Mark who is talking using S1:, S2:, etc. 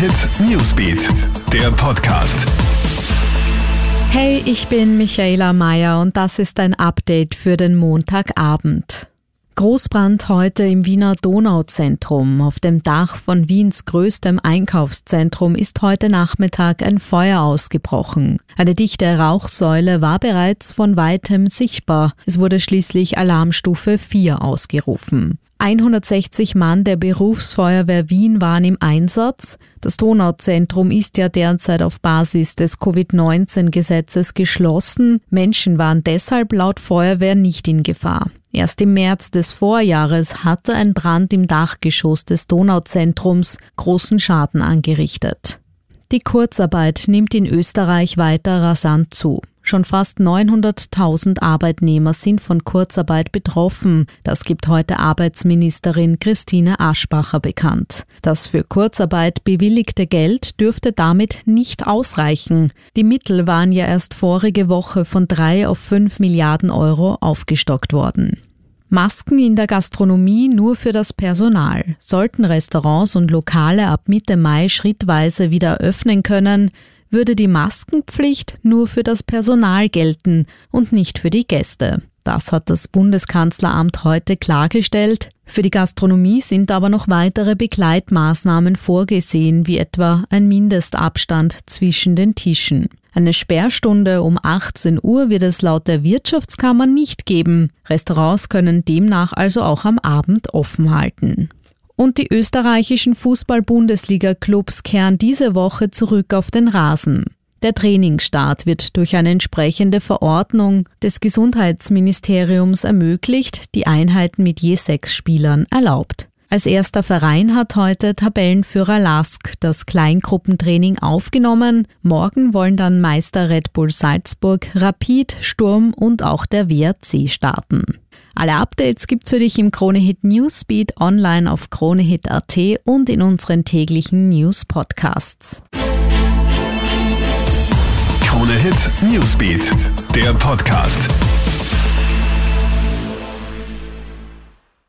S1: Hit Newsbeat, der Podcast.
S2: Hey, ich bin Michaela Mayer und das ist ein Update für den Montagabend. Großbrand heute im Wiener Donauzentrum. Auf dem Dach von Wiens größtem Einkaufszentrum ist heute Nachmittag ein Feuer ausgebrochen. Eine dichte Rauchsäule war bereits von weitem sichtbar. Es wurde schließlich Alarmstufe 4 ausgerufen. 160 Mann der Berufsfeuerwehr Wien waren im Einsatz. Das Donauzentrum ist ja derzeit auf Basis des Covid-19-Gesetzes geschlossen. Menschen waren deshalb laut Feuerwehr nicht in Gefahr. Erst im März des Vorjahres hatte ein Brand im Dachgeschoss des Donauzentrums großen Schaden angerichtet. Die Kurzarbeit nimmt in Österreich weiter rasant zu. Schon fast 900.000 Arbeitnehmer sind von Kurzarbeit betroffen. Das gibt heute Arbeitsministerin Christine Aschbacher bekannt. Das für Kurzarbeit bewilligte Geld dürfte damit nicht ausreichen. Die Mittel waren ja erst vorige Woche von drei auf fünf Milliarden Euro aufgestockt worden. Masken in der Gastronomie nur für das Personal. Sollten Restaurants und Lokale ab Mitte Mai schrittweise wieder öffnen können, würde die Maskenpflicht nur für das Personal gelten und nicht für die Gäste. Das hat das Bundeskanzleramt heute klargestellt. Für die Gastronomie sind aber noch weitere Begleitmaßnahmen vorgesehen, wie etwa ein Mindestabstand zwischen den Tischen. Eine Sperrstunde um 18 Uhr wird es laut der Wirtschaftskammer nicht geben. Restaurants können demnach also auch am Abend offen halten. Und die österreichischen Fußball-Bundesliga-Clubs kehren diese Woche zurück auf den Rasen. Der Trainingsstart wird durch eine entsprechende Verordnung des Gesundheitsministeriums ermöglicht, die Einheiten mit je sechs Spielern erlaubt. Als erster Verein hat heute Tabellenführer Lask das Kleingruppentraining aufgenommen. Morgen wollen dann Meister Red Bull Salzburg, Rapid, Sturm und auch der WRC starten. Alle Updates gibt's für dich im Kronehit Newsbeat online auf kronehit.at und in unseren täglichen News Podcasts.
S1: Kronehit Newsbeat, der Podcast.